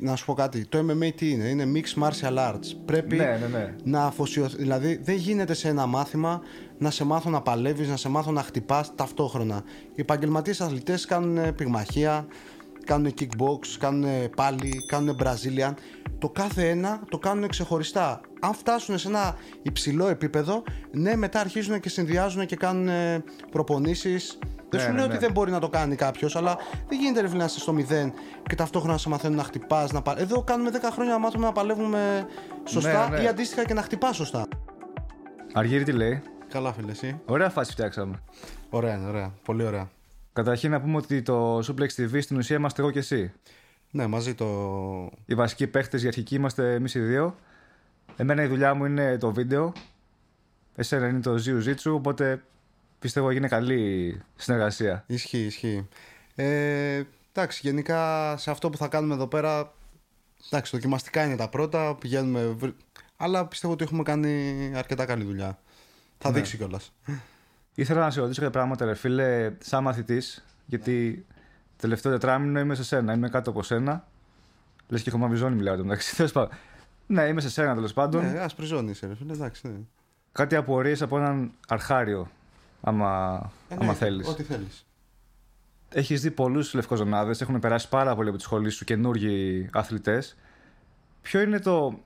Να σου πω κάτι. Το MMA τι είναι, είναι Mixed Martial Arts. Πρέπει Ναι, ναι, ναι. να αφοσιωθεί. Δηλαδή, δεν γίνεται σε ένα μάθημα να σε μάθω να παλεύεις, να σε μάθω να χτυπάς ταυτόχρονα. Οι επαγγελματίες αθλητές κάνουν πυγμαχία, κάνουν kickbox, κάνουν πάλι, κάνουν Brazilian. Το κάθε ένα το κάνουν ξεχωριστά. Αν φτάσουν σε ένα υψηλό επίπεδο, ναι, μετά αρχίζουν και συνδυάζουν και κάνουν προπονήσεις. Δεν Ναι, σου ναι, λέω ναι. ότι δεν μπορεί να το κάνει κάποιος, αλλά δεν γίνεται ρε φίλε να είσαι στο μηδέν και ταυτόχρονα να σε μαθαίνουν να χτυπάς. Να πα... Εδώ κάνουμε 10 χρόνια να μάθουμε να παλεύουμε σωστά Ναι, ναι. ή αντίστοιχα και να χτυπάς σωστά. Αργύρι τι λέει; Καλά, φίλε, εσύ. Ωραία φάση φτιάξαμε. Ωραία, είναι, ωραία. Πολύ ωραία. Καταρχήν να πούμε ότι το Suplex TV στην ουσία είμαστε εγώ και εσύ. Ναι, μαζί το. Οι βασικοί παίχτες, οι αρχικοί είμαστε εμείς οι δύο. Εμένα η δουλειά μου είναι το βίντεο. Εσένα είναι το Jiu-Jitsu, οπότε πιστεύω έγινε καλή συνεργασία. Ισχύει, ισχύει. Ε, εντάξει, γενικά σε αυτό που θα κάνουμε εδώ πέρα. Εντάξει, δοκιμαστικά είναι τα πρώτα. Πηγαίνουμε. βρ- Αλλά πιστεύω ότι έχουμε κάνει αρκετά καλή δουλειά. Θα δείξει κιόλας. Ήθελα να σε ρωτήσω κάποια πράγματα, ρε φίλε, σαν μαθητής, γιατί τελευταίο τετράμινο είμαι σε σένα, είμαι κάτω από σένα. Λες και έχω μαβιζόνι, μιλάω το μεταξύ. Τέλος πάντων. Ναι, είμαι σε σένα τέλος πάντων. Ναι, ασπριζώνει, ρε φίλε, εντάξει. Ναι. Κάτι απορίες από έναν αρχάριο, άμα, Ε, άμα ναι, θέλεις. Ό,τι θέλεις. Έχεις δει πολλούς λευκοζωνάδες, έχουν περάσει πάρα πολύ από τη σχολή σου καινούργιοι αθλητές. Ποιο είναι το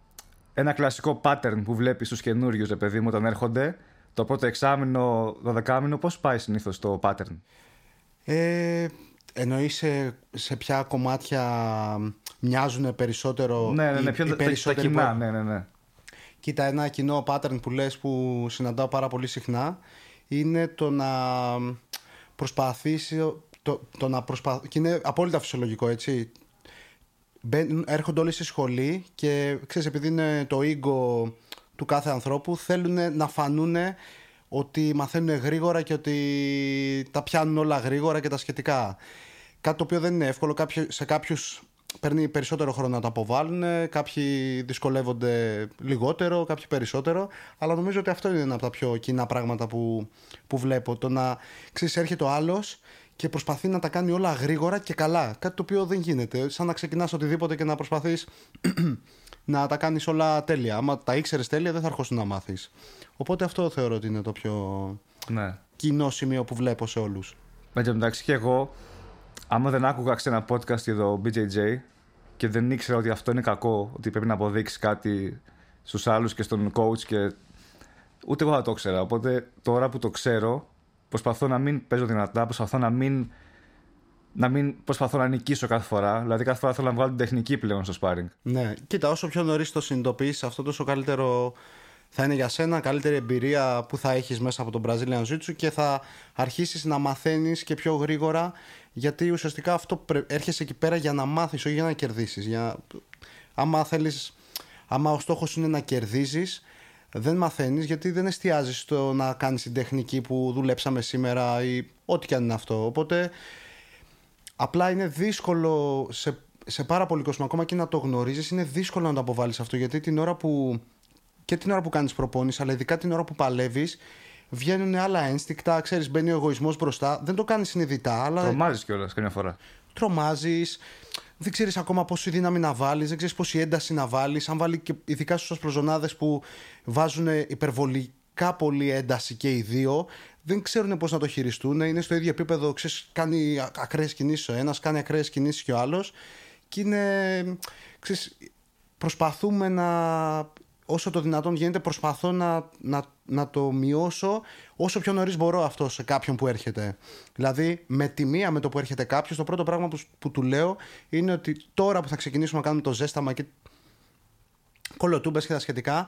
ένα κλασικό pattern που βλέπεις στους καινούριους, ρε παιδί μου, όταν έρχονται, το πρώτο εξάμηνο, δωδεκάμηνο, πώς πάει συνήθως το pattern; Ε, εννοείς σε, σε ποια κομμάτια μοιάζουν περισσότερο. ναι, ναι, οι- ναι, ποιο οι είναι τα- τα περισσότεροι κοινά, που- ναι, ναι, ναι. Κοίτα, ένα κοινό pattern που λες που συναντάω πάρα πολύ συχνά είναι το να προσπαθήσει το, το να προσπα... και είναι απόλυτα φυσιολογικό έτσι Μπαίνουν, έρχονται όλοι στη σχολή και ξέρεις επειδή είναι το ego του κάθε ανθρώπου θέλουν να φανούν ότι μαθαίνουν γρήγορα και ότι τα πιάνουν όλα γρήγορα και τα σχετικά. Κάτι το οποίο δεν είναι εύκολο. Κάποιοι, σε κάποιους παίρνει περισσότερο χρόνο να το αποβάλουν, κάποιοι δυσκολεύονται λιγότερο, κάποιοι περισσότερο. Αλλά νομίζω ότι αυτό είναι ένα από τα πιο κοινά πράγματα που, που βλέπω. Το να ξέρεις, έρχεται ο άλλος και προσπαθεί να τα κάνει όλα γρήγορα και καλά. Κάτι το οποίο δεν γίνεται. Σαν να ξεκινάς οτιδήποτε και να προσπαθείς να τα κάνεις όλα τέλεια. Άμα τα ήξερες τέλεια, δεν θα αρχίσουν να μάθεις. Οπότε αυτό θεωρώ ότι είναι το πιο ναι. κοινό σημείο που βλέπω σε όλους. Εν τω μεταξύ και εγώ, άμα δεν άκουγα ξένα podcast για το BJJ και δεν ήξερα ότι αυτό είναι κακό, ότι πρέπει να αποδείξεις κάτι στους άλλους και στον coach και ούτε εγώ θα το ξέρα. Οπότε τώρα που το ξέρω, προσπαθώ να μην παίζω δυνατά, προσπαθώ να μην, να μην προσπαθώ να νικήσω κάθε φορά. Δηλαδή κάθε φορά θέλω να βγάλω την τεχνική πλέον στο sparring. Ναι, κοίτα, όσο πιο νωρίς το συνειδητοποιήσει αυτό, τόσο καλύτερο θα είναι για σένα, καλύτερη εμπειρία που θα έχεις μέσα από τον Brazilian Jiu-Jitsu και θα αρχίσεις να μαθαίνεις και πιο γρήγορα γιατί ουσιαστικά αυτό πρέ- έρχεσαι εκεί πέρα για να μάθεις, όχι για να κερδίσεις. Για... Άμα θέλεις, άμα ο στόχος είναι να κερδίζεις, δεν μαθαίνεις γιατί δεν εστιάζεις στο να κάνεις την τεχνική που δουλέψαμε σήμερα ή ό,τι και αν είναι αυτό. Οπότε Απλά είναι δύσκολο σε, σε πάρα πολύ κόσμο, ακόμα και να το γνωρίζεις, είναι δύσκολο να το αποβάλεις αυτό γιατί την ώρα που. και την ώρα που κάνεις προπόνηση, αλλά ειδικά την ώρα που παλεύεις, βγαίνουν άλλα ένστικτα. Ξέρεις, μπαίνει ο εγωισμός μπροστά. Δεν το κάνεις συνειδητά, αλλά Τρομάζεις κιόλας καμιά φορά. τρομάζεις Δεν ξέρεις ακόμα πόση δύναμη να βάλεις δεν ξέρεις πόση ένταση να βάλεις Αν βάλει και ειδικά στους προζωνάδες που βάζουν υπερβολικά πολύ ένταση και οι δύο, δεν ξέρουν πώς να το χειριστούν. Είναι στο ίδιο επίπεδο, ξέρεις, κάνει ακραίες κινήσεις ο ένας, κάνει ακραίες κινήσεις και ο άλλος. Και είναι, ξέρεις, προσπαθούμε να όσο το δυνατόν γίνεται προσπαθώ να, να, να το μειώσω όσο πιο νωρίς μπορώ αυτό σε κάποιον που έρχεται. Δηλαδή με τη μία με το που έρχεται κάποιος το πρώτο πράγμα που, που του λέω είναι ότι τώρα που θα ξεκινήσουμε να κάνουμε το ζέσταμα και κολοτούμπες και τα σχετικά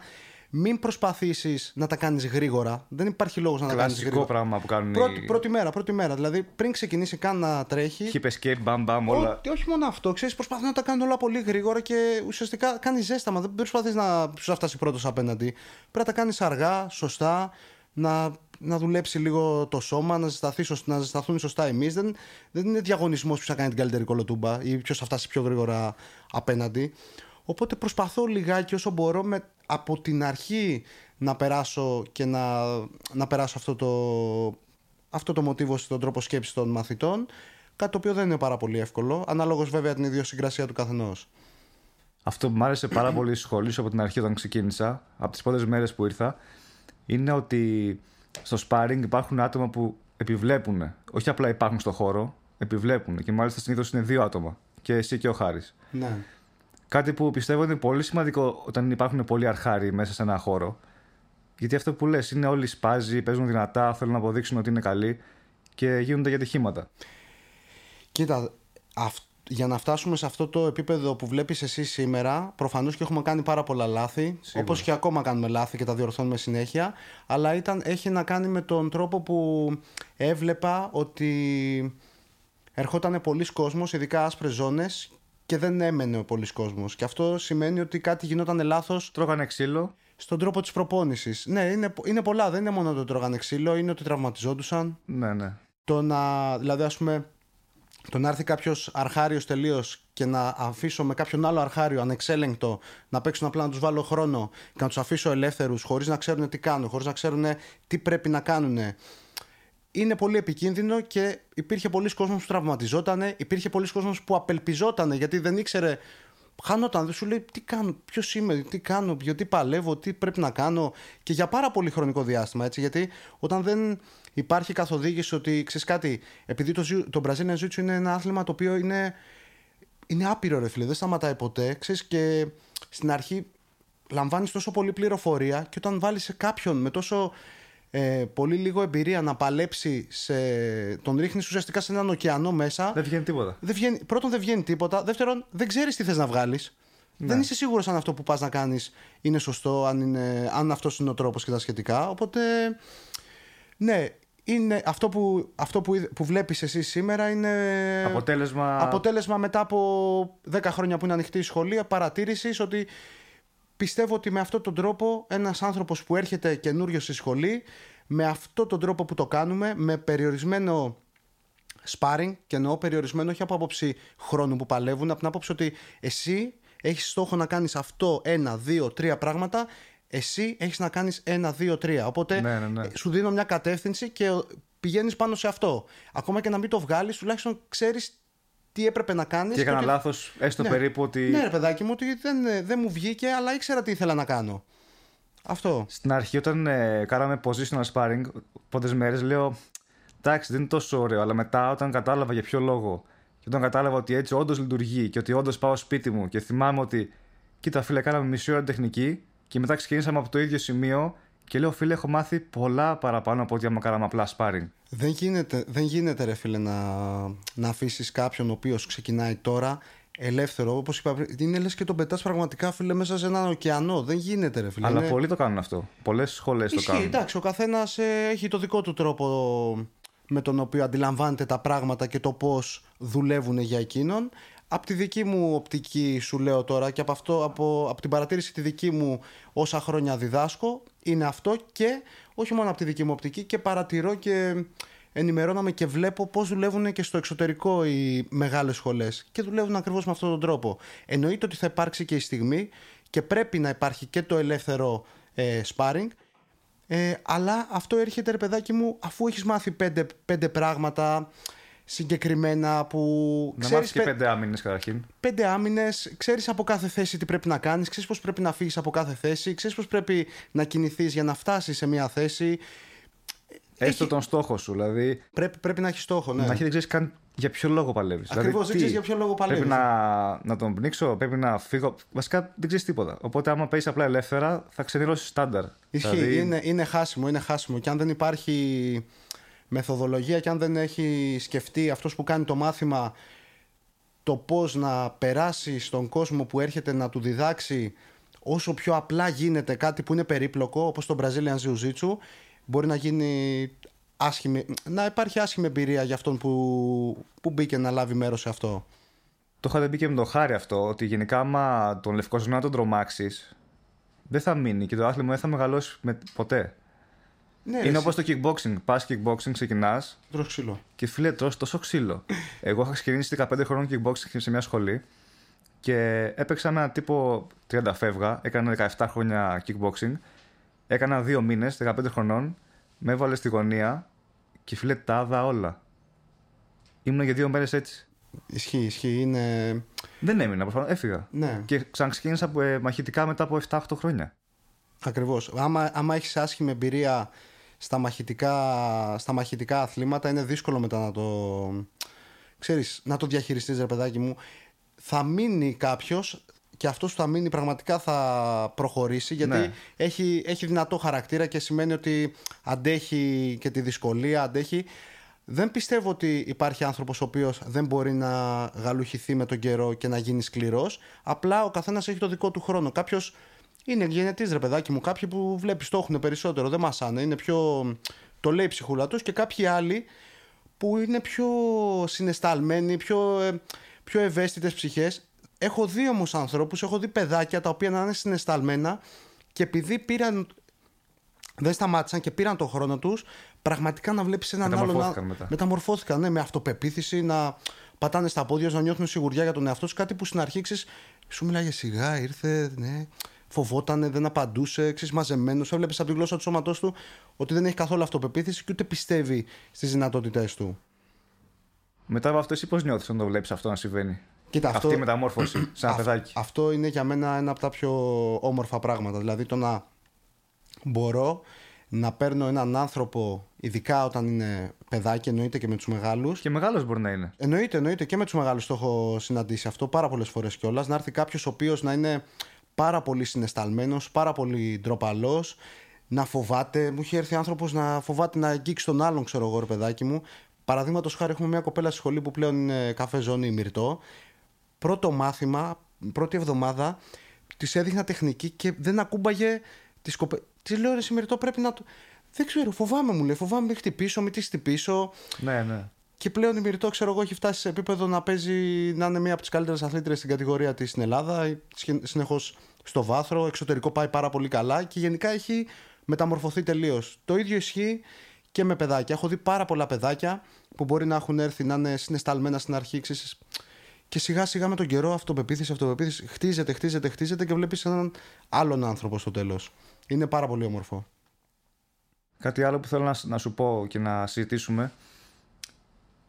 μην προσπαθήσεις να τα κάνεις γρήγορα. Δεν υπάρχει λόγος να τα κάνεις Κλασικό γρήγορα. πράγμα που κάνουν. Πρώτη, οι... πρώτη μέρα, πρώτη μέρα. Δηλαδή πριν ξεκινήσει καν να τρέχει. Hip escape, bam bam, όλα. Ό, όχι μόνο αυτό, ξέρεις, προσπαθεί να τα κάνει όλα πολύ γρήγορα και ουσιαστικά κάνει ζέσταμα. Δεν προσπαθείς να σου να φτάσει πρώτος απέναντι. Πρέπει να τα κάνεις αργά, σωστά, να, να δουλέψει λίγο το σώμα, να, ζεσταθεί, σωσ- να ζεσταθούν σωστά εμείς. Δεν, δεν είναι διαγωνισμός ποιος θα κάνει την καλύτερη κολοτούμπα ή ποιος θα φτάσει πιο γρήγορα απέναντι. Οπότε προσπαθώ λιγάκι όσο μπορώ με, από την αρχή να περάσω και να, να περάσω αυτό το, αυτό το μοτίβο στον τρόπο σκέψης των μαθητών. Κάτι το οποίο δεν είναι πάρα πολύ εύκολο, ανάλογος βέβαια την ιδιοσυγκρασία του καθενός. αυτό που μου άρεσε πάρα πολύ στη σχολή σου από την αρχή όταν ξεκίνησα, από τις πρώτες μέρες που ήρθα, είναι ότι στο sparring υπάρχουν άτομα που επιβλέπουν. Όχι απλά υπάρχουν στο χώρο, επιβλέπουν. Και μάλιστα συνήθως είναι δύο άτομα. Και εσύ και ο Χάρης. Ναι. Κάτι που πιστεύω είναι πολύ σημαντικό όταν υπάρχουν πολλοί αρχάροι μέσα σε ένα χώρο. Γιατί αυτό που λες είναι όλοι σπάζοι, παίζουν δυνατά, θέλουν να αποδείξουν ότι είναι καλοί και γίνονται για τυχήματα. Κοίτα, αυ- για να φτάσουμε σε αυτό το επίπεδο που βλέπεις εσύ σήμερα, προφανώς και έχουμε κάνει πάρα πολλά λάθη, Σίγουρα. όπως και ακόμα κάνουμε λάθη και τα διορθώνουμε συνέχεια, αλλά ήταν, έχει να κάνει με τον τρόπο που έβλεπα ότι ερχόταν πολλοί κόσμος, ειδικά άσπρες ζώνες, και δεν έμενε ο πολλής κόσμος. Και αυτό σημαίνει ότι κάτι γινόταν λάθος Τρώγανε ξύλο. στον τρόπο της προπόνησης. Ναι, είναι, είναι πολλά, δεν είναι μόνο ότι τρώγανε ξύλο, είναι ότι τραυματιζόντουσαν, Ναι, ναι. το να, δηλαδή ας πούμε, το να έρθει κάποιος αρχάριος τελείως και να αφήσω με κάποιον άλλο αρχάριο ανεξέλεγκτο να παίξουν απλά να τους βάλω χρόνο και να τους αφήσω ελεύθερους χωρίς να ξέρουν τι κάνουν, χωρίς να ξέρουν τι πρέπει να κάνουν. Είναι πολύ επικίνδυνο και υπήρχε πολλοί κόσμος που τραυματιζόταν, υπήρχε πολλοί κόσμος που απελπιζόταν γιατί δεν ήξερε. Χάνονταν, δεν σου λέει τι κάνω, ποιος είμαι, τι κάνω, γιατί παλεύω, τι πρέπει να κάνω και για πάρα πολύ χρονικό διάστημα. Έτσι, γιατί όταν δεν υπάρχει καθοδήγηση ότι ξέρεις κάτι, επειδή το, ζι- το Brazilian Jiu-Jitsu είναι ένα άθλημα το οποίο είναι, είναι άπειρο, ρε φίλε, δεν σταματάει ποτέ. Ξέρεις, και στην αρχή λαμβάνεις τόσο πολύ πληροφορία και όταν βάλεις σε κάποιον με τόσο ε, πολύ λίγο εμπειρία να παλέψει, σε... τον ρίχνεις ουσιαστικά σε έναν ωκεανό μέσα. Δεν βγαίνει τίποτα. Δεν βγαίνει, πρώτον, δεν βγαίνει τίποτα. Δεύτερον, δεν ξέρεις τι θες να βγάλεις. Δεν είσαι σίγουρος αν αυτό που πας να κάνεις είναι σωστό, αν, είναι, αν αυτός είναι ο τρόπος και τα σχετικά. Οπότε, ναι, είναι αυτό που, αυτό που, είδε- που βλέπεις εσύ σήμερα είναι Αποτέλεσμα. αποτέλεσμα μετά από 10 χρόνια που είναι ανοιχτή η σχολή παρατήρησης ότι πιστεύω ότι με αυτόν τον τρόπο ένας άνθρωπος που έρχεται καινούριο στη σχολή με αυτόν τον τρόπο που το κάνουμε με περιορισμένο sparring και εννοώ περιορισμένο όχι από άποψη χρόνου που παλεύουν από την άποψη ότι εσύ έχεις στόχο να κάνεις αυτό ένα, δύο, τρία πράγματα εσύ έχεις να κάνεις ένα, δύο, τρία οπότε Ναι, ναι, ναι. σου δίνω μια κατεύθυνση και πηγαίνεις πάνω σε αυτό ακόμα και να μην το βγάλεις τουλάχιστον ξέρεις τι έπρεπε να κάνεις Και έκανα ότι- λάθος, έστω Ναι. περίπου ότι. ναι, ρε παιδάκι μου, ότι δεν, δεν μου βγήκε, αλλά ήξερα τι ήθελα να κάνω. Αυτό. Στην αρχή, όταν ε, κάναμε positional sparring, πρώτε μέρες λέω εντάξει, δεν είναι τόσο ωραίο. Αλλά μετά, όταν κατάλαβα για ποιο λόγο και όταν κατάλαβα ότι έτσι όντως λειτουργεί και ότι όντως πάω σπίτι μου και θυμάμαι ότι κοίτα, φίλε, κάναμε μισή ώρα τεχνική και μετά ξεκινήσαμε από το ίδιο σημείο και λέω, φίλε, έχω μάθει πολλά παραπάνω από ό,τι άμα κάναμε απλά sparring. Δεν γίνεται, δεν γίνεται ρε φίλε, να, να αφήσεις κάποιον ο οποίος ξεκινάει τώρα ελεύθερο. Όπως είπα πριν, είναι λες και τον πετάς πραγματικά, φίλε, μέσα σε έναν ωκεανό. Δεν γίνεται, ρε φίλε. Αλλά Είναι- πολλοί το κάνουν αυτό. Πολλές σχολές το Ισχύει, κάνουν. εντάξει, ο καθένας έχει το δικό του τρόπο με τον οποίο αντιλαμβάνεται τα πράγματα και το πώς δουλεύουν για εκείνον. Από τη δική μου οπτική σου λέω τώρα και από, αυτό, από, από την παρατήρηση τη δική μου όσα χρόνια διδάσκω είναι αυτό και όχι μόνο από τη δική μου οπτική και παρατηρώ και ενημερώνομαι και βλέπω πώς δουλεύουν και στο εξωτερικό οι μεγάλες σχολές και δουλεύουν ακριβώς με αυτόν τον τρόπο. Εννοείται ότι θα υπάρξει και η στιγμή και πρέπει να υπάρχει και το ελεύθερο ε, sparring ε, αλλά αυτό έρχεται ρε παιδάκι μου αφού έχεις μάθει πέντε, πέντε πράγματα συγκεκριμένα που Να ξέρεις μάθει και πε- πέντε άμυνες καταρχήν. πέντε άμυνες, ξέρεις από κάθε θέση τι πρέπει να κάνεις, ξέρεις πώς πρέπει να φύγεις από κάθε θέση, ξέρεις πώς πρέπει να κινηθείς για να φτάσεις σε μια θέση. Έστω τον στόχο σου. Δηλαδή, Πρέπει, πρέπει να έχεις στόχο, ναι. Στην αρχή δεν ξέρεις καν για ποιο λόγο παλεύεις. Ακριβώς, δεν ξέρεις για ποιο λόγο παλεύεις. Πρέπει να, να τον πνίξω, πρέπει να φύγω. Βασικά δεν ξέρεις τίποτα. Οπότε, άμα παίζει απλά ελεύθερα, θα ξενερώσεις στάνταρ. Ισχύει, Δηλαδή, είναι, είναι χάσιμο, είναι χάσιμο. Και αν δεν υπάρχει μεθοδολογία και αν δεν έχει σκεφτεί αυτός που κάνει το μάθημα το πώς να περάσει στον κόσμο που έρχεται να του διδάξει όσο πιο απλά γίνεται κάτι που είναι περίπλοκο όπως το Brazilian Jiu-Jitsu μπορεί να γίνει άσχημη, να υπάρχει άσχημη εμπειρία για αυτόν που, που μπήκε να λάβει μέρος σε αυτό. Το είχατε πει και με το χάρη αυτό, ότι γενικά άμα τον λευκό να τον τρομάξεις, δεν θα μείνει και το άθλημα δεν θα μεγαλώσει με, ποτέ. Ναι, είναι ρε, όπως το kickboxing. Πας kickboxing, ξεκινάς τρως ξύλο. και φίλε, τρως τόσο ξύλο. Εγώ είχα ξεκινήσει 15 χρόνων kickboxing σε μια σχολή και έπαιξα με έναν τύπο 30 φεύγα. Έκανα 17 χρόνια kickboxing. Έκανα δύο μήνες, 15 χρονών. Με έβαλε στη γωνία και φίλε, τα άδα όλα. Ήμουν για δύο μέρες έτσι. Ισχύει, ισχύει. Είναι... Δεν έμεινα, προφανώς έφυγα. Ναι. Και ξαναξεκίνησα από, ε, μαχητικά μετά από 7-8 χρόνια. Ακριβώς. Άμα, άμα έχεις άσχημη εμπειρία στα μαχητικά, στα μαχητικά αθλήματα, είναι δύσκολο μετά να το. Ξέρεις, να το διαχειριστείς ρε παιδάκι μου θα μείνει κάποιος και αυτός που θα μείνει πραγματικά θα προχωρήσει γιατί Ναι. έχει, έχει δυνατό χαρακτήρα και σημαίνει ότι αντέχει και τη δυσκολία, αντέχει. Δεν πιστεύω ότι υπάρχει άνθρωπος ο οποίος δεν μπορεί να γαλουχηθεί με τον καιρό και να γίνει σκληρός. Απλά ο καθένας έχει το δικό του χρόνο. Κάποιος είναι γενετής ρε παιδάκι μου. Κάποιοι που βλέπεις το έχουν περισσότερο, δεν μασάνε. Είναι πιο... Το λέει η ψυχούλα τους και κάποιοι άλλοι που είναι πιο συναισθαλμένοι, πιο, ε, πιο ευαίσθητες ψυχές. Έχω δει όμως ανθρώπους, έχω δει παιδάκια τα οποία να είναι συναισθαλμένα και επειδή πήραν, δεν σταμάτησαν και πήραν τον χρόνο τους, πραγματικά να βλέπεις έναν άλλον... Μεταμορφώθηκαν να- μετά. Μεταμορφώθηκαν, ναι, με αυτοπεποίθηση, να πατάνε στα πόδια τους, να νιώθουν σιγουριά για τον εαυτό τους, κάτι που στην αρχή ξέρεις, σου μιλάγε σιγά, ήρθε, ναι, φοβότανε, δεν απαντούσε, ξέρεις, μαζεμένος, έβλεπες από τη γλώσσα του σώματός του ότι δεν έχει καθόλου αυτοπεποίθηση και ούτε πιστεύει στις δυνατότητές του. Μετά από αυτό, εσύ πώς νιώθεις όταν το βλέπεις αυτό να συμβαίνει; Κοίτα, αυτό, Αυτή η μεταμόρφωση, σαν ένα αυ- παιδάκι. αυτό είναι για μένα ένα από τα πιο όμορφα πράγματα. Δηλαδή το να μπορώ να παίρνω έναν άνθρωπο, ειδικά όταν είναι παιδάκι, εννοείται και με τους μεγάλους. Και μεγάλος μπορεί να είναι. Εννοείται, εννοείται και με τους μεγάλους το έχω συναντήσει αυτό πάρα πολλές φορές κιόλας. Να έρθει κάποιος ο οποίος να είναι πάρα πολύ συναισθαλμένος, πάρα πολύ ντροπαλός, να φοβάται. Μου είχε έρθει άνθρωπος να φοβάται να αγγίξει τον άλλον, ξέρω εγώ, ρε παιδάκι μου. Παραδείγματος χάρη, έχουμε μια κοπέλα στη σχολή που πλέον είναι καφέ ζώνη Μυρτό. Πρώτο μάθημα, πρώτη εβδομάδα, της έδειχνα τεχνική και δεν ακούμπαγε τη κοπέλα. Της λέω ρε Μυρτό, πρέπει να το. Δεν ξέρω, φοβάμαι μου λέει. Φοβάμαι μην χτυπήσω, μην της χτυπήσω. Ναι, ναι. Και πλέον η Μυρτό, ξέρω εγώ, έχει φτάσει σε επίπεδο να παίζει, να είναι μία από τις καλύτερες αθλήτρε στην κατηγορία της στην Ελλάδα. Συνεχώς στο βάθρο, εξωτερικό πάει πάρα πολύ καλά και γενικά έχει μεταμορφωθεί τελείως. Το ίδιο ισχύει και με παιδάκια. Έχω δει πάρα πολλά παιδάκια που μπορεί να έχουν έρθει να είναι συναισθαλμένα στην αρχή. ξέρεις, Και σιγά σιγά με τον καιρό αυτοπεποίθηση, αυτοπεποίθηση χτίζεται, χτίζεται, χτίζεται και βλέπεις έναν άλλον άνθρωπο στο τέλος. Είναι πάρα πολύ όμορφο. Κάτι άλλο που θέλω να, να σου πω και να συζητήσουμε.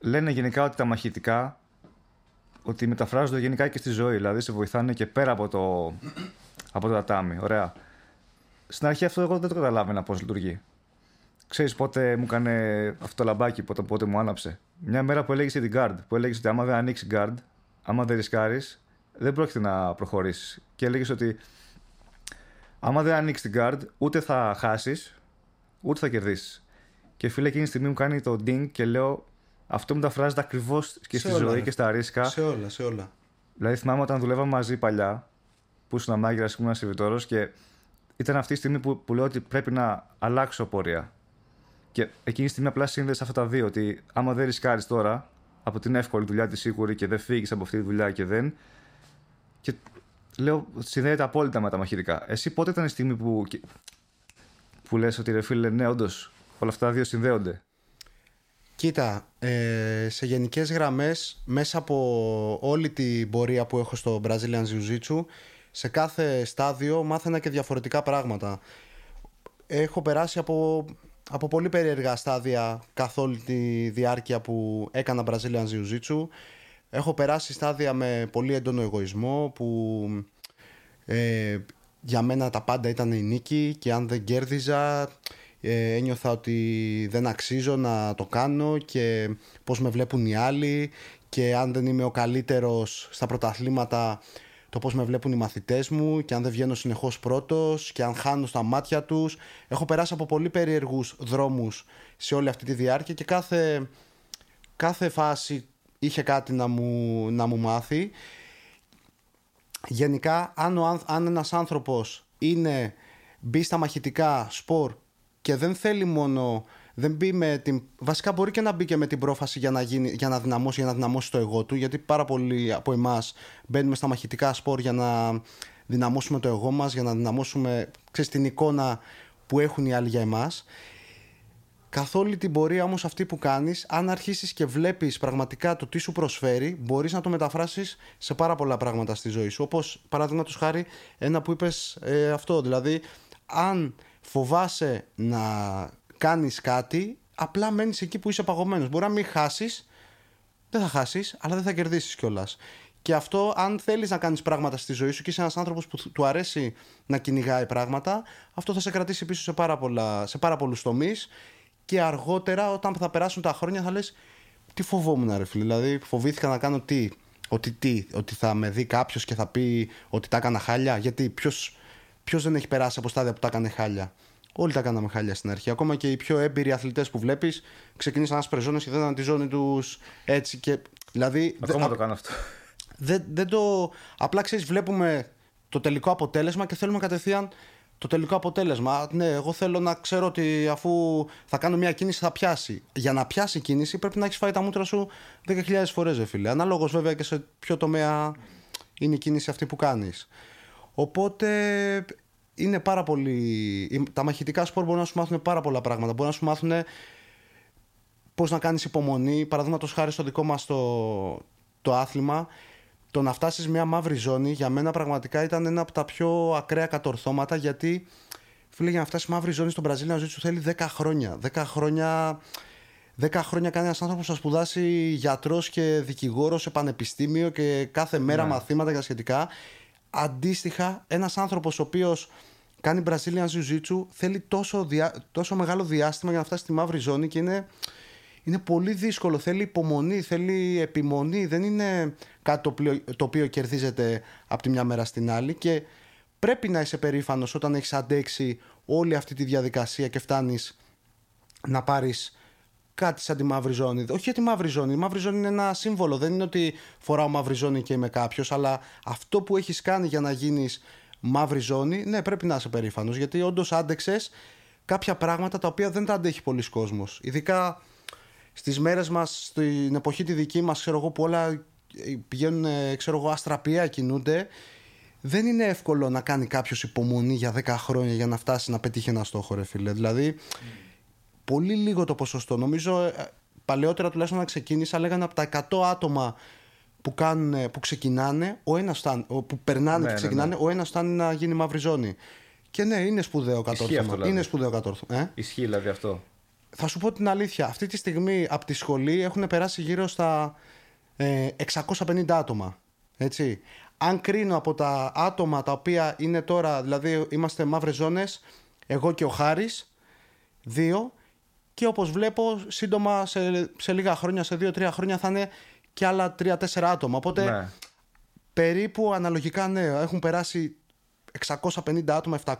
Λένε γενικά ότι τα μαχητικά ότι μεταφράζονται γενικά και στη ζωή. Δηλαδή σε βοηθάνε και πέρα από το, από το τατάμι. Ωραία. Στην αρχή αυτό εγώ δεν το καταλάβαινα πώς λειτουργεί. Ξέρεις πότε μου έκανε αυτό το λαμπάκι, πότε, πότε μου άναψε. Μια μέρα που έλεγες την guard, που έλεγες ότι άμα δεν ανοίξει guard, άμα δεν ρισκάρεις, δεν πρόκειται να προχωρήσεις. Και έλεγες ότι άμα δεν ανοίξεις την guard, ούτε θα χάσεις, ούτε θα κερδίσεις. Και φίλε, εκείνη τη στιγμή μου κάνει το ding και λέω αυτό μεταφράζεται ακριβώς και Σε στη όλα, ζωή ρε. και στα ρίσκα. Σε όλα, σε όλα. Δηλαδή θυμάμαι όταν δουλεύαμε μαζί παλιά, που ήσουν μάγειρα και ήμουν σερβιτόρος και ήταν αυτή η στιγμή που, που λέω ότι πρέπει να αλλάξω πορεία. Και εκείνη τη στιγμή απλά σύνδεσα αυτά τα δύο. Ότι άμα δεν ρισκάρεις τώρα από την εύκολη δουλειά της σίγουρη και δεν φύγεις από αυτή τη δουλειά και δεν. Και λέω ότι συνδέεται απόλυτα με τα μαχητικά. Εσύ πότε ήταν η στιγμή που, που λες ότι ρε φίλε, ναι, όντως όλα αυτά τα δύο συνδέονται; Κοίτα, ε, σε γενικές γραμμές μέσα από όλη την πορεία που έχω στο Brazilian Jiu-Jitsu σε κάθε στάδιο μάθαινα και διαφορετικά πράγματα. Έχω περάσει από, από πολύ περίεργα στάδια καθ' όλη τη διάρκεια που έκανα Brazilian Jiu-Jitsu. Έχω περάσει στάδια με πολύ έντονο εγωισμό που ε, για μένα τα πάντα ήταν η νίκη και αν δεν κέρδιζα ε, ένιωθα ότι δεν αξίζω να το κάνω και πώς με βλέπουν οι άλλοι και αν δεν είμαι ο καλύτερος στα πρωταθλήματα το πώς με βλέπουν οι μαθητές μου και αν δεν βγαίνω συνεχώς πρώτος και αν χάνω στα μάτια τους. Έχω περάσει από πολύ περίεργους δρόμους σε όλη αυτή τη διάρκεια και κάθε, κάθε φάση είχε κάτι να μου, να μου μάθει γενικά αν, ο, άνθ- αν ένας άνθρωπος είναι μπει στα μαχητικά σπορ και δεν θέλει μόνο δεν μπει με την, βασικά μπορεί και να μπει και με την πρόφαση για να, γίνει, για να δυναμώσει για να δυναμώσει το εγώ του γιατί πάρα πολλοί από εμάς μπαίνουμε στα μαχητικά σπορ για να δυναμώσουμε το εγώ μας για να δυναμώσουμε ξέρεις, την εικόνα που έχουν οι άλλοι για εμάς Καθ' όλη την πορεία όμως αυτή που κάνεις, αν αρχίσεις και βλέπεις πραγματικά το τι σου προσφέρει, μπορείς να το μεταφράσεις σε πάρα πολλά πράγματα στη ζωή σου. Όπως παραδείγματος χάρη ένα που είπες ε, αυτό, δηλαδή αν φοβάσαι να κάνεις κάτι, απλά μένεις εκεί που είσαι παγωμένος. Μπορεί να μην χάσεις, δεν θα χάσεις, αλλά δεν θα κερδίσεις κιόλας. Και αυτό, αν θέλεις να κάνεις πράγματα στη ζωή σου και είσαι ένας άνθρωπος που του αρέσει να κυνηγάει πράγματα, αυτό θα σε κρατήσει πίσω σε πάρα, πολλά, σε πάρα πολλούς τομείς. Και αργότερα, όταν θα περάσουν τα χρόνια, θα λες: Τι φοβόμουν, ρε φίλε. Δηλαδή, φοβήθηκα να κάνω τι. Ότι τι, ότι θα με δει κάποιος και θα πει ότι τα έκανα χάλια. Γιατί ποιος δεν έχει περάσει από στάδια που τα έκανε χάλια; Όλοι τα κάναμε χάλια στην αρχή. Ακόμα και οι πιο έμπειροι αθλητές που βλέπεις ξεκινήσαν να σπρεζώνες και δεν τη ζώνη τους έτσι. Και, δηλαδή, Ακόμα το κάνω αυτό. Δεν, δεν το. Απλά ξέρεις, βλέπουμε το τελικό αποτέλεσμα και θέλουμε κατευθείαν το τελικό αποτέλεσμα. Ναι, εγώ θέλω να ξέρω ότι αφού θα κάνω μια κίνηση θα πιάσει. Για να πιάσει κίνηση πρέπει να έχεις φάει τα μούτρα σου 10.000 φορές, δε φίλε. Ανάλογος βέβαια και σε ποιο τομέα είναι η κίνηση αυτή που κάνεις. Οπότε είναι πάρα πολύ. Τα μαχητικά σπορ μπορούν να σου μάθουν πάρα πολλά πράγματα. Μπορούν να σου μάθουν πώς να κάνεις υπομονή. Παραδείγματος χάρη στο δικό μας το, το άθλημα, το να φτάσεις μια μαύρη ζώνη για μένα πραγματικά ήταν ένα από τα πιο ακραία κατορθώματα γιατί φίλε για να φτάσεις μαύρη ζώνη στον Brazilian Jiu-Jitsu θέλει 10 χρόνια. 10 χρόνια 10 χρόνια κάνει ένας άνθρωπος να σπουδάσει γιατρός και δικηγόρος σε πανεπιστήμιο και κάθε μέρα ναι. μαθήματα και σχετικά. Αντίστοιχα, ένας άνθρωπος ο οποίος κάνει Brazilian Jiu-Jitsu θέλει τόσο, τόσο μεγάλο διάστημα για να φτάσει στη μαύρη ζώνη και είναι, είναι πολύ δύσκολο. Θέλει υπομονή, θέλει επιμονή. Δεν είναι κάτι το οποίο, το οποίο κερδίζεται από τη μια μέρα στην άλλη και πρέπει να είσαι περήφανος όταν έχεις αντέξει όλη αυτή τη διαδικασία και φτάνεις να πάρεις κάτι σαν τη μαύρη ζώνη. Όχι για τη μαύρη ζώνη. Η μαύρη ζώνη είναι ένα σύμβολο. Δεν είναι ότι φοράω μαύρη ζώνη και είμαι κάποιος, αλλά αυτό που έχεις κάνει για να γίνεις μαύρη ζώνη, ναι, πρέπει να είσαι περήφανος. Γιατί όντως άντεξες κάποια πράγματα τα οποία δεν τα αντέχει πολλοί κόσμος. Ειδικά στις μέρες μας, στην εποχή τη δική μας, ξέρω εγώ, που όλα πηγαίνουν, ξέρω εγώ, αστραπία, κινούνται. Δεν είναι εύκολο να κάνει κάποιος υπομονή για 10 χρόνια για να φτάσει να πετύχει ένα στόχο, ρε φίλε. Δηλαδή, πολύ λίγο το ποσοστό. Νομίζω ε, παλαιότερα τουλάχιστον να ξεκίνησα, λέγανε από τα 100 άτομα που, κάνουν, που ξεκινάνε, ο ένας φτάνει, που περνάνε ναι, και ναι, ξεκινάνε, ναι, ναι. ο ένας φτάνει να γίνει μαύρη ζώνη. Και ναι, είναι σπουδαίο κατόρθωμα. Δηλαδή. Είναι σπουδαίο κατόρθωμα. Ε; Ισχύει δηλαδή αυτό. Θα σου πω την αλήθεια. Αυτή τη στιγμή από τη σχολή έχουν περάσει γύρω στα ε, 650 άτομα. Έτσι. Αν κρίνω από τα άτομα τα οποία είναι τώρα, δηλαδή είμαστε μαύρες ζώνες, εγώ και ο Χάρης, δύο, και όπως βλέπω σύντομα σε, σε λίγα χρόνια, σε δύο-τρία χρόνια θα είναι και άλλα τρία-τέσσερα άτομα. Οπότε ναι. περίπου αναλογικά ναι, έχουν περάσει 650 άτομα, 700.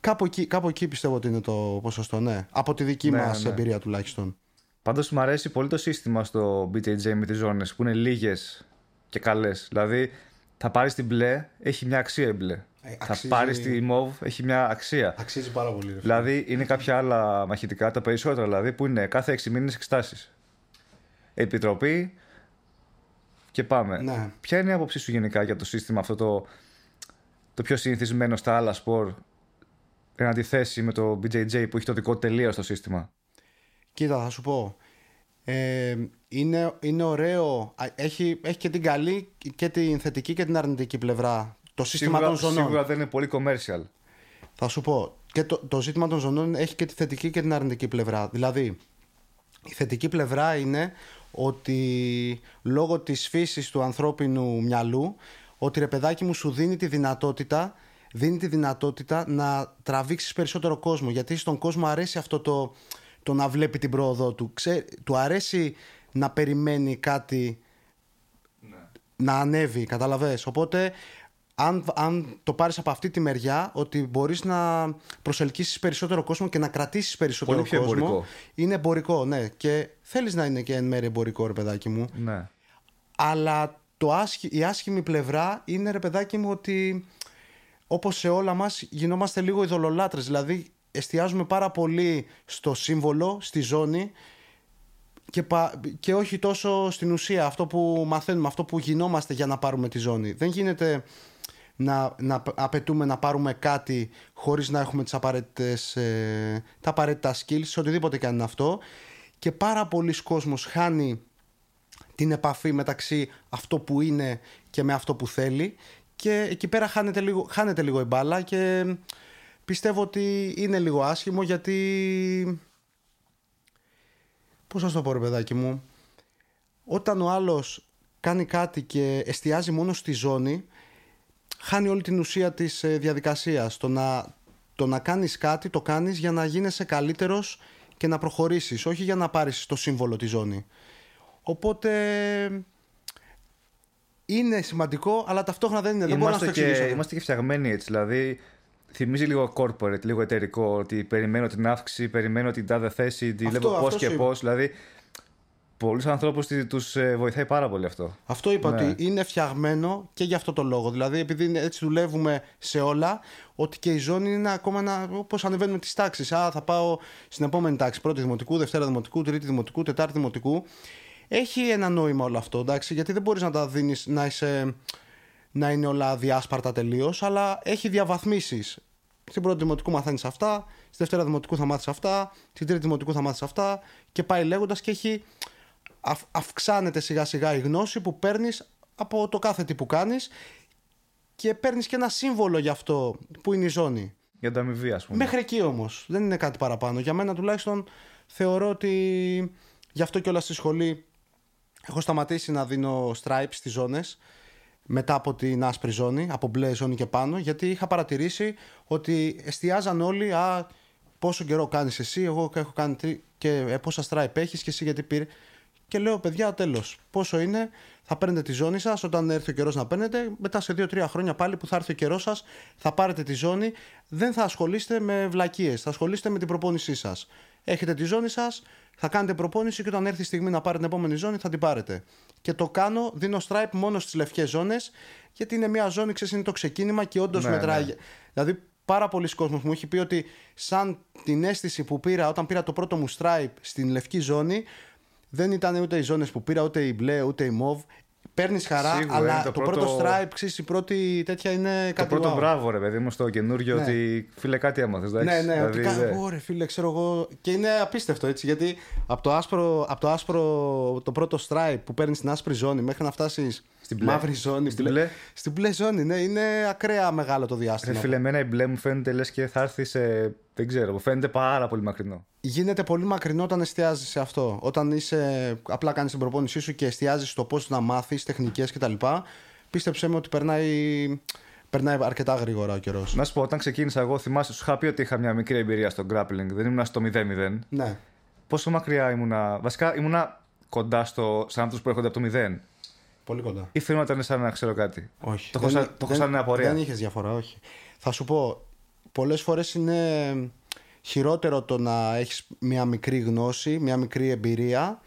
Κάπου εκεί, κάπου εκεί πιστεύω ότι είναι το ποσοστό, ναι. Από τη δική ναι, μας ναι. εμπειρία τουλάχιστον. Πάντως μου αρέσει πολύ το σύστημα στο BJJ με τις ζώνες που είναι λίγες και καλές. Δηλαδή θα πάρεις την μπλε, έχει μια αξία η μπλε. Ε, θα πάρεις τη μοβ, έχει μια αξία. Αξίζει πάρα πολύ. Ρε. Δηλαδή είναι κάποια άλλα μαχητικά, τα περισσότερα δηλαδή, που είναι κάθε 6 μήνες εξτάσει. Επιτροπή και πάμε. Ναι. Ποια είναι η άποψή σου γενικά για το σύστημα αυτό το, το πιο συνηθισμένο στα άλλα σπορ εν αντιθέσει με το BJJ που έχει το δικό τελείως στο σύστημα; Κοίτα, θα σου πω. Ε, είναι, είναι ωραίο. Έχει, έχει και την καλή και την θετική και την αρνητική πλευρά. Το σύστημα σίγουρα, των ζωνών. Σίγουρα δεν είναι πολύ commercial. Θα σου πω. Και το, το ζήτημα των ζωνών έχει και τη θετική και την αρνητική πλευρά. Δηλαδή, η θετική πλευρά είναι ότι λόγω της φύσης του ανθρώπινου μυαλού ότι ρε παιδάκι μου σου δίνει τη δυνατότητα δίνει τη δυνατότητα να τραβήξεις περισσότερο κόσμο γιατί στον κόσμο αρέσει αυτό το, το να βλέπει την πρόοδό του Ξέ, του αρέσει να περιμένει κάτι ναι. να ανέβει καταλαβες οπότε αν, αν το πάρεις από αυτή τη μεριά ότι μπορείς να προσελκύσεις περισσότερο κόσμο και να κρατήσεις περισσότερο Πολύ πιο κόσμο εμπορικό. είναι εμπορικό ναι και θέλεις να είναι και εν μέρει εμπορικό ρε παιδάκι μου ναι. αλλά το άσχη, η άσχημη πλευρά είναι ρε παιδάκι μου ότι όπως σε όλα μας γινόμαστε λίγο ειδωλολάτρες δηλαδή εστιάζουμε πάρα πολύ στο σύμβολο, στη ζώνη και, και όχι τόσο στην ουσία αυτό που μαθαίνουμε, αυτό που γινόμαστε για να πάρουμε τη ζώνη. Δεν γίνεται να, να απαιτούμε να πάρουμε κάτι χωρίς να έχουμε τις απαραίτητες, ε, τα απαραίτητα skills, οτιδήποτε και αν είναι αυτό. Και πάρα πολλοί κόσμος χάνει την επαφή μεταξύ αυτό που είναι και με αυτό που θέλει και εκεί πέρα χάνεται λίγο, χάνεται λίγο η μπάλα και πιστεύω ότι είναι λίγο άσχημο γιατί πώς θα το πω ρε παιδάκι μου όταν ο άλλος κάνει κάτι και εστιάζει μόνο στη ζώνη, χάνει όλη την ουσία της ε, διαδικασίας. Το να, το να κάνεις κάτι, το κάνεις για να γίνεσαι καλύτερος και να προχωρήσεις, όχι για να πάρεις το σύμβολο τη ζώνη. Οπότε είναι σημαντικό, αλλά ταυτόχρονα δεν είναι. Δεν μπορώ να Είμαστε το και, εξηγήσω. είμαστε και φτιαγμένοι έτσι. Δηλαδή, θυμίζει λίγο corporate, λίγο εταιρικό. Ότι περιμένω την αύξηση, περιμένω την τάδε θέση, τη Αυτό- βλέπω πώς αυτό και σου πώς. Δηλαδή, πολλούς ανθρώπους τους βοηθάει πάρα πολύ αυτό. Αυτό είπα Ναι. ότι είναι φτιαγμένο και για αυτό το λόγο. Δηλαδή, επειδή είναι- έτσι δουλεύουμε σε όλα, ότι και η ζώνη είναι ακόμα ένα. Όπως ανεβαίνουμε τις τάξεις. Α, θα πάω στην επόμενη τάξη. Πρώτη δημοτικού, Δευτέρα δημοτικού, Τρίτη δημοτικού, Τετάρτη δημοτικού. Έχει ένα νόημα όλο αυτό, εντάξει, γιατί δεν μπορείς να τα δίνεις να, είσαι, να είναι όλα διάσπαρτα τελείως, αλλά έχει διαβαθμίσεις. Στην πρώτη δημοτικού μαθαίνεις αυτά, στη Δευτέρα δημοτικού θα μάθεις αυτά, στην Τρίτη δημοτικού θα μάθεις αυτά και πάει λέγοντας και έχει αυ- αυξάνεται σιγά σιγά η γνώση που παίρνεις από το κάθε τι που κάνεις και παίρνεις και ένα σύμβολο για αυτό που είναι η ζώνη. Για το αμοιβή, ας πούμε. Μέχρι εκεί όμως, δεν είναι κάτι παραπάνω. Για μένα τουλάχιστον θεωρώ ότι γι' αυτό και όλα στη σχολή έχω σταματήσει να δίνω stripes στις ζώνες μετά από την άσπρη ζώνη, από μπλε ζώνη και πάνω, γιατί είχα παρατηρήσει ότι εστιάζαν όλοι α, πόσο καιρό κάνεις εσύ, εγώ έχω κάνει τρι... και ε, πόσα stripe έχεις και εσύ γιατί πήρε. Και λέω, παιδιά, τέλος. Πόσο είναι, θα παίρνετε τη ζώνη σας όταν έρθει ο καιρός να παίρνετε. Μετά σε 2-3 χρόνια πάλι που θα έρθει ο καιρός σας, θα πάρετε τη ζώνη. Δεν θα ασχολείστε με βλακίες, θα ασχολείστε με την προπόνησή σας. Έχετε τη ζώνη σας, θα κάνετε προπόνηση και όταν έρθει η στιγμή να πάρετε την επόμενη ζώνη θα την πάρετε. Και το κάνω, δίνω stripe μόνο στις λευκές ζώνες, γιατί είναι μια ζώνη, ξέρεις, είναι το ξεκίνημα και όντως Ναι, μετράει. ναι. Δηλαδή, πάρα πολλοί κόσμος μου έχει πει ότι σαν την αίσθηση που πήρα όταν πήρα το πρώτο μου stripe στην λευκή ζώνη, δεν ήταν ούτε οι ζώνες που πήρα, ούτε η μπλε, ούτε η μοβ. Παίρνεις χαρά, Σίγουρα, αλλά είναι το, το πρώτο, πρώτο- stripe, ξέρεις, η πρώτη τέτοια είναι Το κάτι πρώτο wow. μπράβο, ρε παιδί μου, στο καινούριο Ναι. ότι φίλε κάτι έμαθες. Ναι, ναι, ότι δηλαδή, κάνω εγώ ρε φίλε, ξέρω εγώ. Και είναι απίστευτο έτσι, γιατί από το άσπρο, από το, άσπρο το πρώτο stripe που παίρνεις στην άσπρη ζώνη μέχρι να φτάσεις Στην μπλε. μαύρη ζώνη. Στην μπλε. Στην μπλε ζώνη, ναι, είναι ακραία μεγάλο το Ρε διάστημα. φίλε, εμένα η μπλε μου φαίνεται λες και θα έρθει σε. Δεν ξέρω, μου φαίνεται πάρα πολύ μακρινό. γίνεται πολύ μακρινό όταν εστιάζεις σε αυτό. Όταν είσαι, απλά κάνεις την προπόνησή σου και εστιάζεις στο πώς να μάθεις τεχνικές κτλ. Πίστεψε με ότι περνάει, περνάει αρκετά γρήγορα ο καιρός. Να σου πω, όταν ξεκίνησα εγώ, θυμάσαι, σου είχα πει ότι είχα μια μικρή εμπειρία στο grappling. Δεν ήμουν στο 0-0. Ναι. Πόσο μακριά ήμουνα. Βασικά ήμουνα κοντά στο, σε άνθρωπου που έρχονται από το 0. Πολύ κοντά. Ή θέλω να ήταν σαν να ξέρω κάτι. Όχι. Το έχω Δεν- σαν- το έχω δεν- σαν μια απορία. Δεν είχες διαφορά, όχι. Θα σου πω, πολλές φορές είναι χειρότερο το να έχεις μια μικρή γνώση, μια μικρή εμπειρία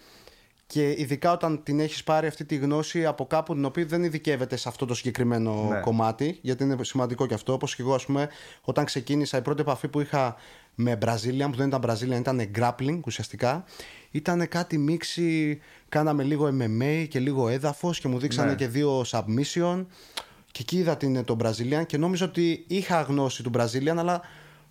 και ειδικά όταν την έχεις πάρει αυτή τη γνώση από κάπου την οποία δεν ειδικεύεται σε αυτό το συγκεκριμένο Ναι. κομμάτι γιατί είναι σημαντικό και αυτό όπως και εγώ ας πούμε όταν ξεκίνησα η πρώτη επαφή που είχα με Brazilian που δεν ήταν Brazilian ήταν grappling ουσιαστικά ήταν κάτι μίξη κάναμε λίγο MMA και λίγο έδαφος και μου δείξανε Ναι. και δύο submission και εκεί είδα την, τον Brazilian και νόμιζα ότι είχα γνώση του Brazilian αλλά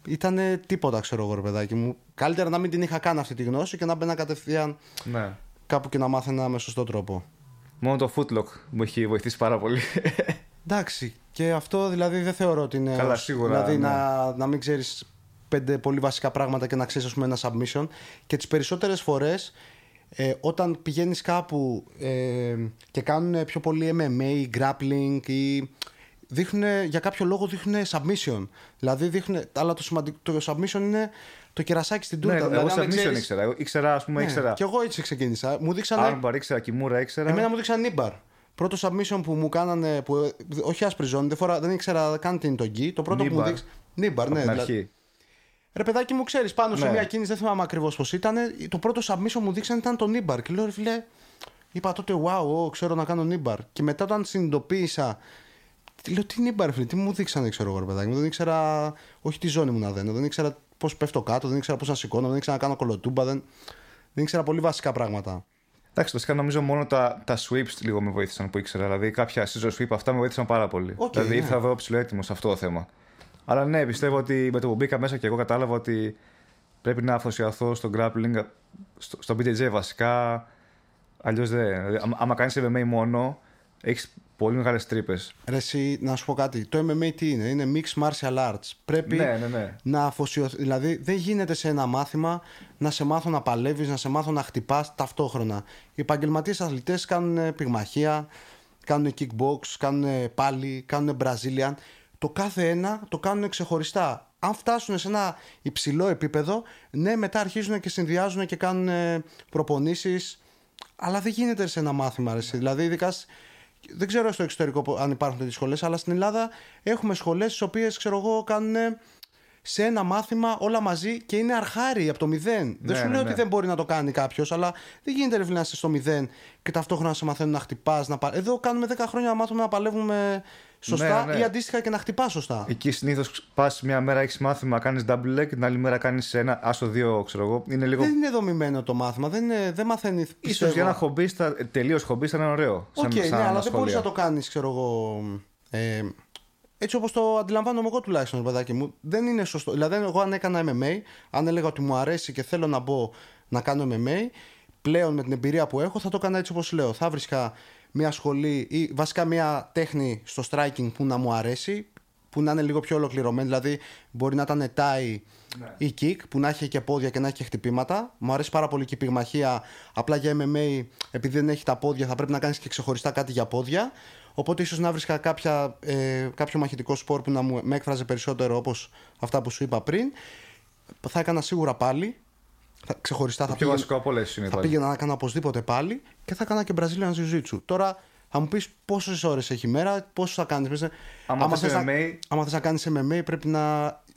ήταν τίποτα ξέρω εγώ ρε παιδάκι μου καλύτερα να μην την είχα καν αυτή τη γνώση και να μπαίνα κατευθείαν Ναι. κάπου και να μάθαινα με σωστό τρόπο. Μόνο το footlock μου έχει βοηθήσει πάρα πολύ. Εντάξει, και αυτό δηλαδή δεν θεωρώ ότι είναι. Καλά, ως- σίγουρα, Δηλαδή ναι. να, να μην ξέρεις πέντε πολύ βασικά πράγματα και να ξέρεις, ας πούμε, ένα submission. Και τις περισσότερες φορές ε, όταν πηγαίνεις κάπου ε, και κάνουν πιο πολύ MMA, grappling ή. Δείχνουν, για κάποιο λόγο δείχνουν submission. Δηλαδή δείχνουν. Αλλά το, σημαντικό, το submission είναι το κερασάκι στην τούρτα. ναι, δηλαδή, εγώ αν δεν submission ξέρεις- ήξερα. Εγώ Ήξερα, ας πούμε, Ναι, ήξερα. Και εγώ έτσι ξεκίνησα. Μου δείξανε. Armbar ήξερα, Kimura ήξερα. Εμένα μου δείξαν νίμπαρ. Πρώτο submission που μου κάνανε. Που, ε, όχι άσπρη ζώνη, δεν, φορά, δεν ήξερα καν τι είναι το gi. Το πρώτο που μου Kneebar. δείξαν. Kneebar, από ναι. την δηλαδή- αρχή. Ρε παιδάκι μου, ξέρεις, πάνω σε Ναι. μια κίνηση, δεν θυμάμαι ακριβώς πώς ήταν. Το πρώτο submission μου δείξαν ήταν το kneebar. Και λέω, ρε φίλε, είπα τότε, wow, oh, ξέρω να κάνω kneebar. Και μετά όταν συνειδητοποίησα. τι- Λέω, τι kneebar, φίλε, τι μου δείξανε, ξέρω εγώ, ρε παιδάκι μου. Δεν ήξερα, όχι τη ζώνη μου να δένω. Δεν ήξερα πώς πέφτω κάτω, δεν ήξερα πώς να σηκώνω, δεν ήξερα να κάνω κολοτούμπα. Δεν, δεν ήξερα πολύ βασικά πράγματα. Εντάξει, βασικά νομίζω μόνο τα, τα sweeps λίγο με βοήθησαν που ήξερα. Δηλαδή κάποια scissor sweep αυτά με βοήθησαν πάρα πολύ. Οκ, δηλαδή ναι. ήρθα εδώ ψιλοέτοιμος σε αυτό το θέμα. Αλλά ναι, πιστεύω ότι με το που μπήκα μέσα και εγώ κατάλαβα ότι πρέπει να αφοσιωθώ στο grappling, στο, στο BJJ βασικά. Αλλιώς δεν. Δηλαδή, άμα- άμα κάνεις MMA μόνο, έχεις πολύ μεγάλες τρύπες. Ρε, εσύ, να σου πω κάτι. Το MMA τι είναι, είναι Mixed Martial Arts. Πρέπει Ναι, ναι, ναι. να αφοσιωθεί. Δηλαδή, δεν γίνεται σε ένα μάθημα να σε μάθω να παλεύεις, να σε μάθω να χτυπάς ταυτόχρονα. Οι επαγγελματίες αθλητές κάνουν ε, πυγμαχία, κάνουν kickbox, κάνουν πάλι, κάνουν Brazilian. Το κάθε ένα το κάνουν ξεχωριστά. Αν φτάσουν σε ένα υψηλό επίπεδο, ναι, μετά αρχίζουν και συνδυάζουν και κάνουν προπονήσεις. Αλλά δεν γίνεται σε ένα μάθημα. Ρε, εσύ. δηλαδή, ειδικά σ- δεν ξέρω στο εξωτερικό πο- αν υπάρχουν τέτοιες σχολές, αλλά στην Ελλάδα έχουμε σχολές τι οποίες ξέρω εγώ κάνουν σε ένα μάθημα όλα μαζί και είναι αρχάριοι από το μηδέν. δεν Ναι, σου ναι, λέω ναι. ότι δεν μπορεί να το κάνει κάποιος, αλλά δεν γίνεται ρε φίλε να είσαι στο μηδέν και ταυτόχρονα να σε μαθαίνουν να χτυπάς. Να... πα- Εδώ κάνουμε 10 χρόνια να μάθουμε να παλεύουμε σωστά Ναι, ναι. ή αντίστοιχα και να χτυπάς σωστά. Εκεί συνήθως πας μια μέρα έχεις μάθημα, κάνεις double leg, την άλλη μέρα κάνεις ένα άσο δύο, ξέρω εγώ. Είναι λίγο. Δεν είναι δομημένο το μάθημα, δεν, είναι, δεν μαθαίνει. ίσως πιστεύω. για ένα χομπίστα, τελείως χομπίστα είναι ωραίο. Οκ, σαν, ναι, σαν αλλά δεν σχολείο. μπορεί να το κάνεις, ξέρω εγώ. Ε, έτσι όπως το αντιλαμβάνομαι εγώ τουλάχιστον, παιδάκι μου. Δεν είναι σωστό. Δηλαδή, εγώ αν έκανα MMA, αν έλεγα ότι μου αρέσει και θέλω να μπω να κάνω MMA, πλέον με την εμπειρία που έχω θα το έκανα έτσι όπως λέω. Θα βρίσκα μια σχολή ή βασικά μια τέχνη στο striking που να μου αρέσει, που να είναι λίγο πιο ολοκληρωμένη. Δηλαδή, μπορεί να ήταν tie ή kick, που να έχει και πόδια και να έχει και χτυπήματα. Μου αρέσει πάρα πολύ και η πυγμαχία. Απλά για MMA, επειδή δεν έχει τα πόδια, θα πρέπει να κάνεις και ξεχωριστά κάτι για πόδια. Οπότε ίσως να βρίσκα κάποια, ε, κάποιο μαχητικό σπορ που να μου, με έκφραζε περισσότερο όπως αυτά που σου είπα πριν. Θα έκανα σίγουρα πάλι. Θα, ξεχωριστά Το θα πιο πήγαινα, βασικό από όλες είναι θα πάλι. πήγαινα να κάνω οπωσδήποτε πάλι και θα έκανα και Brazilian Jiu-Jitsu. Τώρα θα μου πεις πόσες ώρες έχει η μέρα, πόσο θα κάνεις. Άμα θες να, MMA, άμα θες να κάνεις MMA, πρέπει να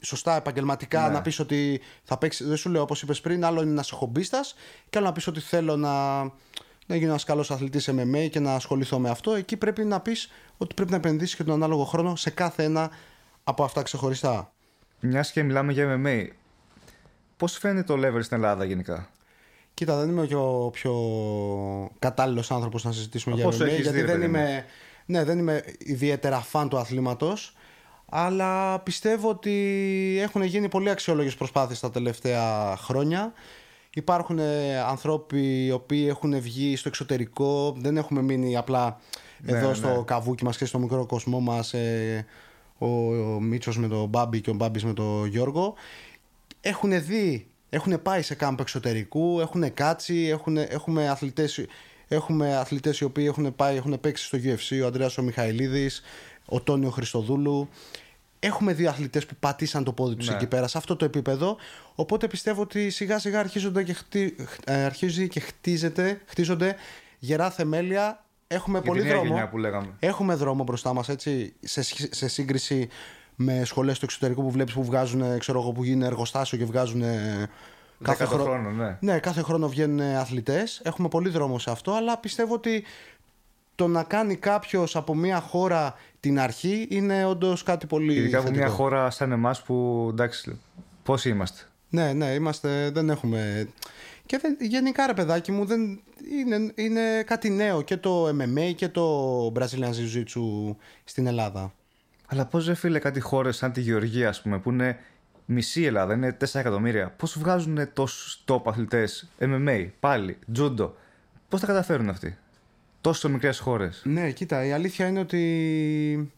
σωστά επαγγελματικά Ναι. να πεις ότι θα παίξει. Δεν σου λέω όπως είπες πριν, άλλο είναι να είσαι χομπίστας και άλλο να πεις ότι θέλω να, να γίνω ένας καλός αθλητής MMA και να ασχοληθώ με αυτό. Εκεί πρέπει να πεις ότι πρέπει να επενδύσεις και τον ανάλογο χρόνο σε κάθε ένα από αυτά ξεχωριστά. μιας και μιλάμε για MMA, πώς φαίνεται το level στην Ελλάδα γενικά; Κοίτα, δεν είμαι και ο πιο κατάλληλος άνθρωπος να συζητήσουμε για Πόσο MMA, έχεις γιατί δει, ρε δεν παιδί μου; είμαι, ναι, δεν είμαι ιδιαίτερα φαν του αθλήματος. Αλλά πιστεύω ότι έχουν γίνει πολύ αξιόλογες προσπάθειες τα τελευταία χρόνια. Υπάρχουν ε, ανθρώποι οι οποίοι έχουν βγει στο εξωτερικό, δεν έχουμε μείνει απλά Ναι, εδώ ναι. στο καβούκι μας και στο μικρό κοσμό μας ε, ο, ο Μίτσος με τον Μπάμπη και ο Μπάμπης με τον Γιώργο έχουν δει, έχουν πάει σε κάμπ εξωτερικού, έχουν κάτσει, έχουν, έχουμε, αθλητές, έχουμε αθλητές οι οποίοι έχουν, πάει, έχουν παίξει στο UFC, ο Ανδρέας ο Μιχαηλίδης, ο Τόνιο Χριστοδούλου. Έχουμε δει αθλητές που πατήσαν το πόδι τους Ναι. εκεί πέρα, σε αυτό το επίπεδο. Οπότε πιστεύω ότι σιγά σιγά αρχίζονται και χτί, ε, αρχίζει και χτίζεται, χτίζονται γερά θεμέλια. Έχουμε Για πολύ τη νέα δρόμο. γενιά που λέγαμε. Έχουμε δρόμο μπροστά μας έτσι σε, σχ- σε σύγκριση με σχολές του εξωτερικού που βλέπεις που βγάζουν ε, ξέρω εγώ που γίνει εργοστάσιο και βγάζουν ε, κάθε, Δέκατο χρόνο. χρόνο, ναι. Ναι, κάθε χρόνο βγαίνουν ε, αθλητές. Έχουμε πολύ δρόμο σε αυτό, αλλά πιστεύω ότι το να κάνει κάποιος από μια χώρα την αρχή είναι όντως κάτι πολύ Ειδικά από θετικό. μια χώρα σαν εμάς που εντάξει, πόσοι είμαστε. Ναι, ναι, είμαστε, δεν έχουμε. Και δεν, γενικά ρε παιδάκι μου δεν, είναι, είναι κάτι νέο και το MMA και το Brazilian Jiu-Jitsu στην Ελλάδα. Αλλά πώς ρε φίλε κάτι χώρες σαν τη Γεωργία, ας πούμε, που είναι μισή Ελλάδα, είναι 4 εκατομμύρια, πώς βγάζουν τόσους top αθλητές MMA, πάλι, judo. Πώς τα καταφέρουν αυτοί; Τόσο μικρές χώρες. Ναι, κοίτα, η αλήθεια είναι ότι.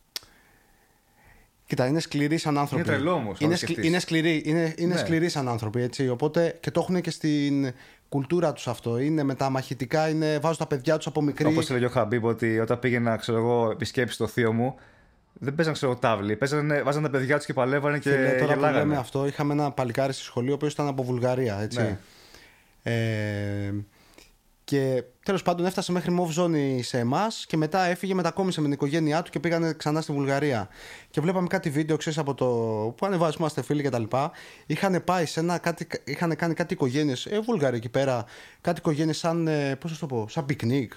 Κοίτα, είναι σκληροί σαν άνθρωποι. Είναι τρελό όμως, Είναι, αν σκλη- σκεφτείς. είναι σκληροί, είναι, είναι Ναι. σκληροί σαν άνθρωποι, έτσι. Οπότε και το έχουν και στην κουλτούρα τους αυτό. Είναι με τα μαχητικά, είναι, βάζουν τα παιδιά τους από μικρή. Όπως έλεγε ο Χαμπίπ, ότι όταν πήγαινα ξέρω εγώ, επισκέψεις στο θείο μου, δεν παίζανε ξέρω, εγώ, τάβλη. Παίζανε, βάζανε τα παιδιά τους και παλεύανε και Φίλε, τώρα που γελάγανε. λέμε αυτό, είχαμε ένα παλικάρι στη σχολή, ο οποίος ήταν από Βουλγαρία, έτσι. Ναι. Ε, και τέλος πάντων έφτασε μέχρι μοβ ζώνη σε εμάς και μετά έφυγε, μετακόμισε με την οικογένειά του και πήγανε ξανά στη Βουλγαρία. Και βλέπαμε κάτι βίντεο, ξέρεις από το. που ανεβάζει, που είμαστε φίλοι κτλ. Είχαν πάει σε ένα. Κάτι, είχαν κάνει κάτι οικογένειες, ε, Βουλγαρία εκεί πέρα. Κάτι οικογένειες σαν. Ε, Πώς θα το πω, σαν πικνίκ.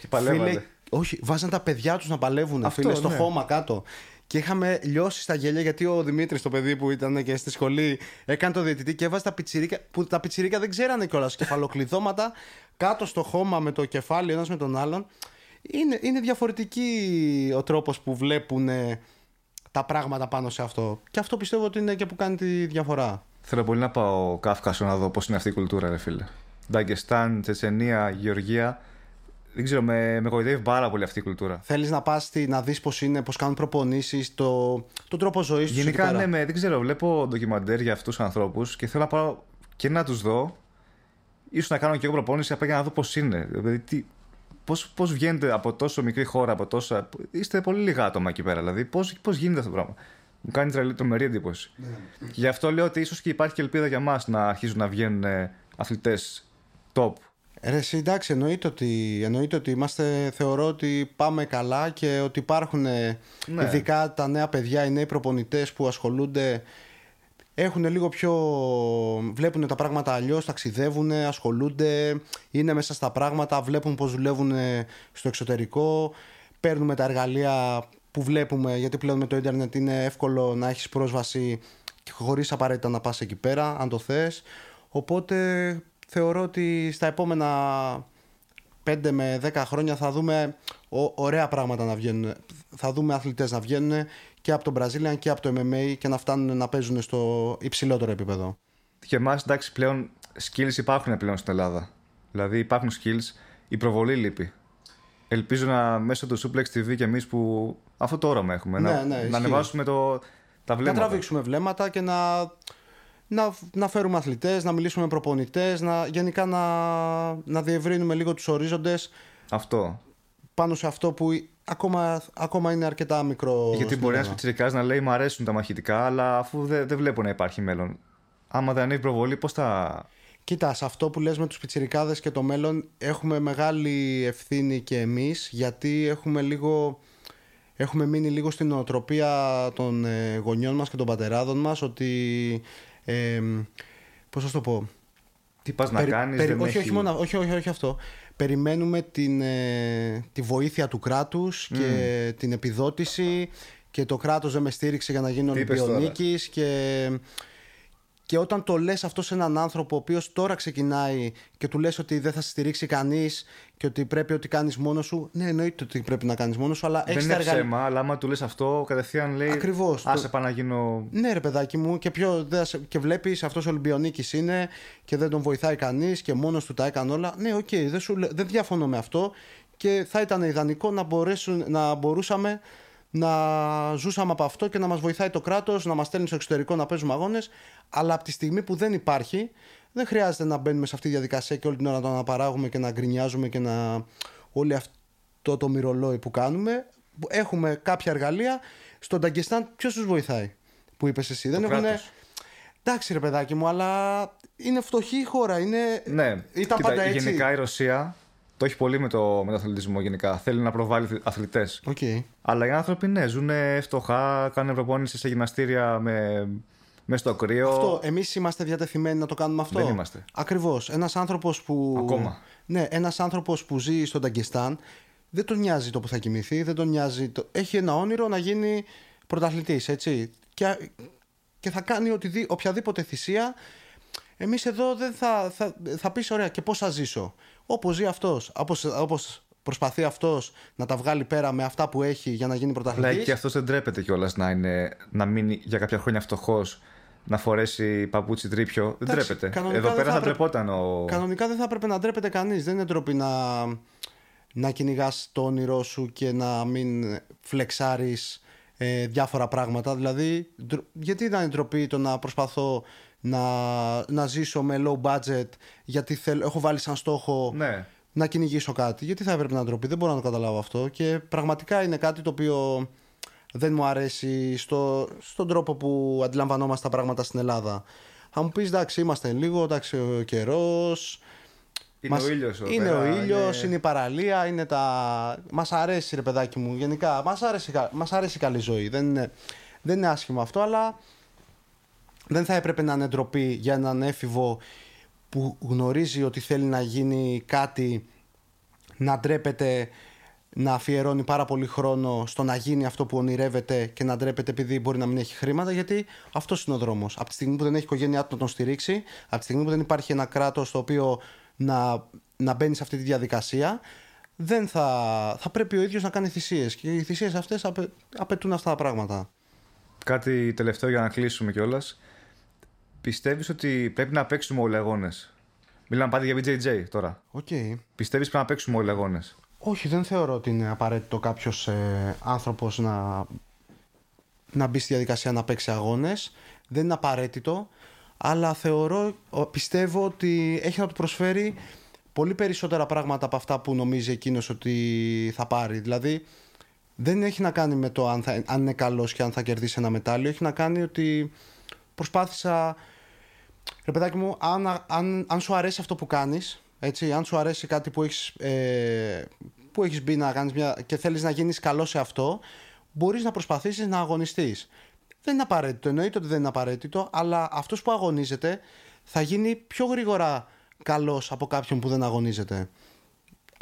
Και παλεύανε. Φίλε, όχι, βάζαν τα παιδιά τους να παλεύουν Αυτό, φίλε, στο ναι. χώμα κάτω. Και είχαμε λιώσει στα γέλια γιατί ο Δημήτρης, το παιδί που ήταν και στη σχολή, έκανε το διαιτητή και έβαζε τα πιτσιρίκα. που τα πιτσιρίκα δεν ξέρανε κιόλας. Κεφαλοκλειδώματα κάτω στο χώμα με το κεφάλι ένας με τον άλλον. Είναι, είναι διαφορετική ο τρόπος που βλέπουν ε, τα πράγματα πάνω σε αυτό. Και αυτό πιστεύω ότι είναι και που κάνει τη διαφορά. Θέλω πολύ να πάω Κάφκασο να δω πώς είναι αυτή η κουλτούρα, ρε φίλε. Νταγκεστάν, Τσετσενία, Γεωργία. δεν ξέρω, με, με κοροϊδεύει πάρα πολύ αυτή η κουλτούρα. Θέλεις να πας να δεις πώς είναι, πώς κάνουν προπονήσεις, το, τον τρόπο ζωής τους. Γενικά, ναι, με, δεν ξέρω, βλέπω ντοκιμαντέρ για αυτούς τους ανθρώπους και θέλω να πάω και να τους δω. Ίσως να κάνω και εγώ προπόνηση απλά για να δω πώς είναι. Δηλαδή, τι, πώς, πώς βγαίνετε από τόσο μικρή χώρα, από τόσα... Είστε πολύ λίγα άτομα εκεί πέρα, δηλαδή πώς, πώς γίνεται αυτό το πράγμα; Μου κάνει τρελή τρομερή εντύπωση. Ναι. Γι' αυτό λέω ότι ίσως και υπάρχει και ελπίδα για μας να αρχίσουν να βγαίνουν αθλητές top Ρε, εσύ, εντάξει, εννοείται ότι, εννοείται ότι είμαστε, θεωρώ ότι πάμε καλά και ότι υπάρχουν ε, ναι. ειδικά τα νέα παιδιά, οι νέοι προπονητές που ασχολούνται έχουν λίγο πιο. βλέπουν τα πράγματα αλλιώς, ταξιδεύουν, ασχολούνται, είναι μέσα στα πράγματα, βλέπουν πώς δουλεύουν στο εξωτερικό. Παίρνουμε τα εργαλεία που βλέπουμε, γιατί πλέον με το ίντερνετ είναι εύκολο να έχεις πρόσβαση χωρίς απαραίτητα να πας εκεί πέρα, αν το θες. Οπότε θεωρώ ότι στα επόμενα 5 με 10 χρόνια θα δούμε ωραία πράγματα να βγαίνουν. Θα δούμε αθλητές να βγαίνουν και από το Brazilian και από το MMA και να φτάνουν να παίζουν στο υψηλότερο επίπεδο. Και εμάς εντάξει πλέον skills υπάρχουν πλέον στην Ελλάδα. Δηλαδή υπάρχουν skills, η προβολή λείπει. Ελπίζω να μέσω του Suplex TV και εμείς που αυτό το όραμα έχουμε. Ναι, να, ναι, να ανεβάσουμε το, τα βλέμματα. Να τραβήξουμε βλέμματα και να να, να φέρουμε αθλητές, να μιλήσουμε με προπονητές, να, γενικά να, να διευρύνουμε λίγο τους ορίζοντες. Αυτό. Πάνω σε αυτό που ακόμα, ακόμα είναι αρκετά μικρό. Γιατί μπορεί ένας πιτσιρικάς να λέει: Μ' αρέσουν τα μαχητικά, αλλά αφού δεν, δεν βλέπω να υπάρχει μέλλον. Άμα δεν ανέβει προβολή, πώς θα. Κοίτα, σε αυτό που λες με τους πιτσιρικάδες και το μέλλον έχουμε μεγάλη ευθύνη και εμείς γιατί έχουμε λίγο έχουμε μείνει λίγο στην οτροπία των ε, γονιών μας και των πατεράδων μας ότι ε, πώς θα το πω. Τι πας να κάνεις, δεν όχι, έχει... όχι, μόνο, όχι, όχι, όχι αυτό. Περιμένουμε την, ε, τη βοήθεια του κράτους και την επιδότηση και το κράτος δεν με στήριξε για να γίνω Ολυμπιονίκης και και όταν το λες αυτό σε έναν άνθρωπο ο οποίος τώρα ξεκινάει και του λες ότι δεν θα σε στηρίξει κανείς και ότι πρέπει ότι κάνεις μόνος σου, ναι εννοείται ότι πρέπει να κάνεις μόνος σου, αλλά δεν είναι εργαλεία... ψέμα, αλλά άμα του λες αυτό κατευθείαν λέει Ακριβώς, άσε το... να γίνω... Ναι ρε παιδάκι μου και, πιο, και βλέπεις αυτός ο Ολυμπιονίκης είναι και δεν τον βοηθάει κανείς και μόνος του τα έκανε όλα. Ναι OK, okay, δεν, δεν διαφωνώ με αυτό και θα ήταν ιδανικό να, μπορέσουν, να μπορούσαμε να ζούσαμε από αυτό και να μας βοηθάει το κράτος, να μας στέλνει στο εξωτερικό να παίζουμε αγώνες, αλλά από τη στιγμή που δεν υπάρχει, δεν χρειάζεται να μπαίνουμε σε αυτή τη διαδικασία και όλη την ώρα να το αναπαράγουμε και να γκρινιάζουμε και να όλο αυτό το μοιρολόι που κάνουμε. Έχουμε κάποια εργαλεία. Στον Ταγκεστάν ποιος τους βοηθάει, που είπες εσύ; Το δεν έχουν. Εντάξει, ρε παιδάκι μου, αλλά είναι φτωχή η χώρα. Είναι... Ναι, ήταν Κοίτα, πάντα έτσι. Γενικά η Ρωσία το έχει πολύ με το, με το αθλητισμό γενικά. Θέλει να προβάλλει αθλητές. Okay. Αλλά οι άνθρωποι ναι, ζουν φτωχά, κάνουν προπόνηση σε γυμναστήρια με, με στο κρύο. Αυτό. Εμείς είμαστε διατεθειμένοι να το κάνουμε αυτό; Δεν είμαστε. Ακριβώς. Ένας άνθρωπος που. Ακόμα. Ναι, ένας άνθρωπος που ζει στον Ταγκιστάν δεν τον νοιάζει το που θα κοιμηθεί, δεν τον νοιάζει. Το... Έχει ένα όνειρο να γίνει πρωταθλητής, έτσι. Και, και θα κάνει οποιαδήποτε θυσία. Εμείς εδώ δεν θα, θα, θα πεις: Ωραία, και πώς θα ζήσω. Όπως ζει αυτός. Όπως προσπαθεί αυτός να τα βγάλει πέρα με αυτά που έχει για να γίνει πρωταθλητής. Αλλά και αυτός δεν τρέπεται κιόλας να, να μείνει για κάποια χρόνια φτωχός να φορέσει παπούτσι τρίπιο. Δεν τρέπεται. Εδώ πέρα θα, τρεπόταν ο. Κανονικά δεν θα έπρεπε να ντρέπεται κανείς. Δεν είναι ντροπή να, να κυνηγάς το όνειρό σου και να μην φλεξάρεις ε, διάφορα πράγματα. Δηλαδή, γιατί ήταν ντροπή το να προσπαθώ να, να ζήσω με low budget γιατί θέλω, έχω βάλει σαν στόχο ναι. να κυνηγήσω κάτι. Γιατί θα έπρεπε να ντροπή, δεν μπορώ να το καταλάβω αυτό. Και πραγματικά είναι κάτι το οποίο δεν μου αρέσει στο, στον τρόπο που αντιλαμβανόμαστε τα πράγματα στην Ελλάδα. Θα μου πεις εντάξει, είμαστε λίγο, εντάξει, ο καιρός. Είναι μας... ο ήλιος. Είναι ο ήλιος, είναι... η παραλία, είναι τα. Μας αρέσει, ρε παιδάκι μου, γενικά. Μας αρέσει, μας αρέσει η καλή ζωή. Δεν είναι, δεν είναι άσχημο αυτό, αλλά δεν θα έπρεπε να είναι ντροπή για έναν έφηβο που γνωρίζει ότι θέλει να γίνει κάτι, να ντρέπεται, να αφιερώνει πάρα πολύ χρόνο στο να γίνει αυτό που ονειρεύεται και να ντρέπεται επειδή μπορεί να μην έχει χρήματα, γιατί αυτός είναι ο δρόμος. Από τη στιγμή που δεν έχει οικογένειά του να τον στηρίξει, από τη στιγμή που δεν υπάρχει ένα κράτος το οποίο να, να μπαίνει σε αυτή τη διαδικασία, δεν θα, θα πρέπει ο ίδιος να κάνει θυσίες. Και οι θυσίες αυτές απαι, απαιτούν αυτά τα πράγματα. Κάτι τελευταίο για να κλείσουμε κιόλας. Πιστεύεις ότι πρέπει να παίξουμε όλοι αγώνες; Μιλάμε πάλι για BJJ τώρα. Okay. Πιστεύεις πρέπει να παίξουμε όλοι αγώνες; Όχι, δεν θεωρώ ότι είναι απαραίτητο κάποιος ε, άνθρωπος να, να μπει στη διαδικασία να παίξει αγώνες. Δεν είναι απαραίτητο. Αλλά θεωρώ, πιστεύω ότι έχει να του προσφέρει πολύ περισσότερα πράγματα από αυτά που νομίζει εκείνος ότι θα πάρει. Δηλαδή, δεν έχει να κάνει με το αν, θα, αν είναι καλός και αν θα κερδίσει ένα μετάλλιο. Έχει να κάνει ότι προσπάθησα... Ρε παιδάκι μου, αν, αν, αν σου αρέσει αυτό που κάνεις, έτσι, αν σου αρέσει κάτι που έχεις, ε, που έχεις μπει να κάνεις μια, και θέλεις να γίνεις καλό σε αυτό, μπορείς να προσπαθήσεις να αγωνιστείς. Δεν είναι απαραίτητο, εννοείται ότι δεν είναι απαραίτητο, αλλά αυτός που αγωνίζεται θα γίνει πιο γρήγορα καλός από κάποιον που δεν αγωνίζεται.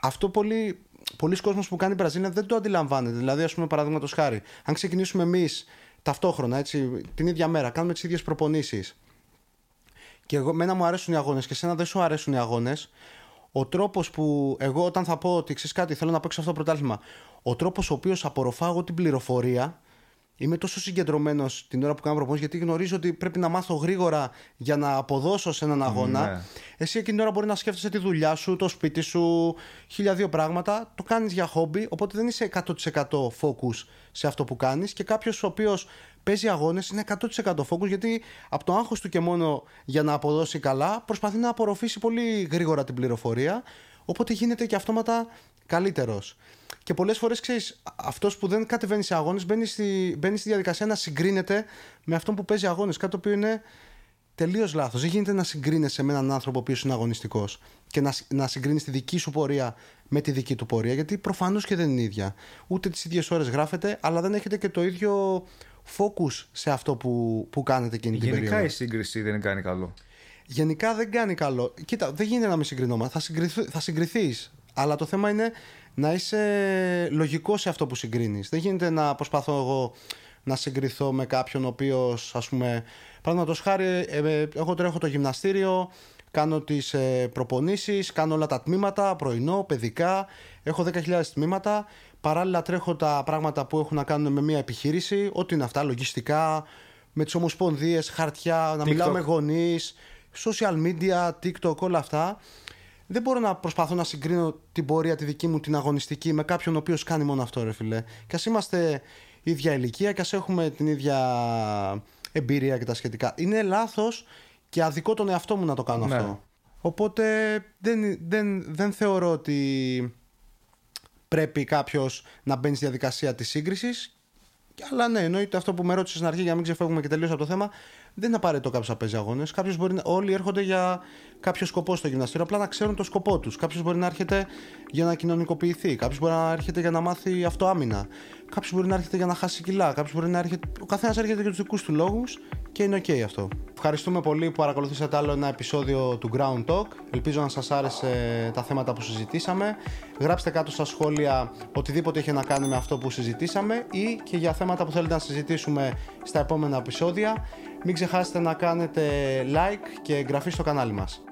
Αυτό πολύ, πολλοί κόσμος που κάνει Βραζίλια δεν το αντιλαμβάνεται. Δηλαδή, ας πούμε, παραδείγματος χάρη, αν ξεκινήσουμε εμείς ταυτόχρονα, έτσι, την ίδια μέρα, κάνουμε τις ίδιες προπονήσεις. Και εγώ, μένα μου αρέσουν οι αγώνες και εσένα δεν σου αρέσουν οι αγώνες. Ο τρόπος που εγώ, όταν θα πω ότι ξέρεις κάτι, θέλω να παίξω αυτό το πρωτάθλημα, ο τρόπος ο οποίος απορροφάω την πληροφορία Είμαι τόσο συγκεντρωμένος την ώρα που κάνω προπόνηση, γιατί γνωρίζω ότι πρέπει να μάθω γρήγορα για να αποδώσω σε έναν αγώνα. Ναι. Εσύ εκείνη την ώρα μπορεί να σκέφτεσαι τη δουλειά σου, το σπίτι σου, χίλια δύο πράγματα. Το κάνεις για χόμπι, οπότε δεν είσαι 100% focus σε αυτό που κάνεις. Και κάποιος ο οποίος παίζει αγώνες είναι 100% focus, γιατί από το άγχος του και μόνο για να αποδώσει καλά προσπαθεί να απορροφήσει πολύ γρήγορα την πληροφορία. Οπότε γίνεται και αυτόματα καλύτερος. Και πολλές φορές ξέρεις, αυτός που δεν κατεβαίνει σε αγώνες μπαίνει στη, μπαίνει στη διαδικασία να συγκρίνεται με αυτόν που παίζει αγώνες. Κάτι το οποίο είναι τελείως λάθος. Δεν γίνεται να συγκρίνεσαι με έναν άνθρωπο ο οποίος είναι αγωνιστικός και να, να συγκρίνεις τη δική σου πορεία με τη δική του πορεία, γιατί προφανώς και δεν είναι ίδια. Ούτε τις ίδιες ώρες γράφετε, αλλά δεν έχετε και το ίδιο focus σε αυτό που, που κάνετε εκείνη την περίοδο. Γενικά η σύγκριση δεν κάνει καλό. Γενικά δεν κάνει καλό. Κοίτα, δεν γίνεται να με συγκρινόμαστε. Θα συγκριθείς. Αλλά το θέμα είναι να είσαι λογικό σε αυτό που συγκρίνεις. Δεν γίνεται να προσπαθώ εγώ να συγκριθώ με κάποιον ο οποίος, ας πούμε, παραδείγματος χάρη, ε, ε, εγώ τρέχω το γυμναστήριο, κάνω τις ε, προπονήσεις, κάνω όλα τα τμήματα, πρωινό, παιδικά, έχω 10.000 τμήματα. Παράλληλα τρέχω τα πράγματα που έχουν να κάνουν με μια επιχείρηση, ό,τι είναι αυτά, λογιστικά, με τις ομοσπονδίες, χαρτιά, να μιλάω με γονείς, social media, TikTok, όλα αυτά δεν μπορώ να προσπαθώ να συγκρίνω την πορεία τη δική μου την αγωνιστική με κάποιον ο οποίος κάνει μόνο αυτό, ρε φιλέ. Και ας είμαστε ίδια ηλικία και ας έχουμε την ίδια εμπειρία και τα σχετικά. Είναι λάθος και αδικό τον εαυτό μου να το κάνω ναι. αυτό. Οπότε δεν, δεν, δεν θεωρώ ότι πρέπει κάποιος να μπαίνει στη διαδικασία της σύγκρισης. Αλλά ναι, εννοείται αυτό που με ρώτησες στην αρχή για να μην ξεφεύγουμε και τελείως από το θέμα. Δεν είναι απαραίτητο κάποιος να παίζει αγώνες. Όλοι έρχονται για κάποιο σκοπό στο γυμναστήριο, απλά να ξέρουν το σκοπό τους. Κάποιος μπορεί να έρχεται για να κοινωνικοποιηθεί, κάποιος μπορεί να έρχεται για να μάθει αυτοάμυνα, κάποιος μπορεί να έρχεται για να χάσει κιλά, κάποιος μπορεί να έρχεται. Ο καθένας έρχεται για τους δικούς του λόγους και είναι OK αυτό. Ευχαριστούμε πολύ που παρακολουθήσατε άλλο ένα επεισόδιο του Ground Talk. Ελπίζω να σας άρεσε τα θέματα που συζητήσαμε. Γράψτε κάτω στα σχόλια οτιδήποτε έχει να κάνει με αυτό που συζητήσαμε ή και για θέματα που θέλετε να συζητήσουμε στα επόμενα επεισόδια. Μην ξεχάσετε να κάνετε like και εγγραφή στο κανάλι μας.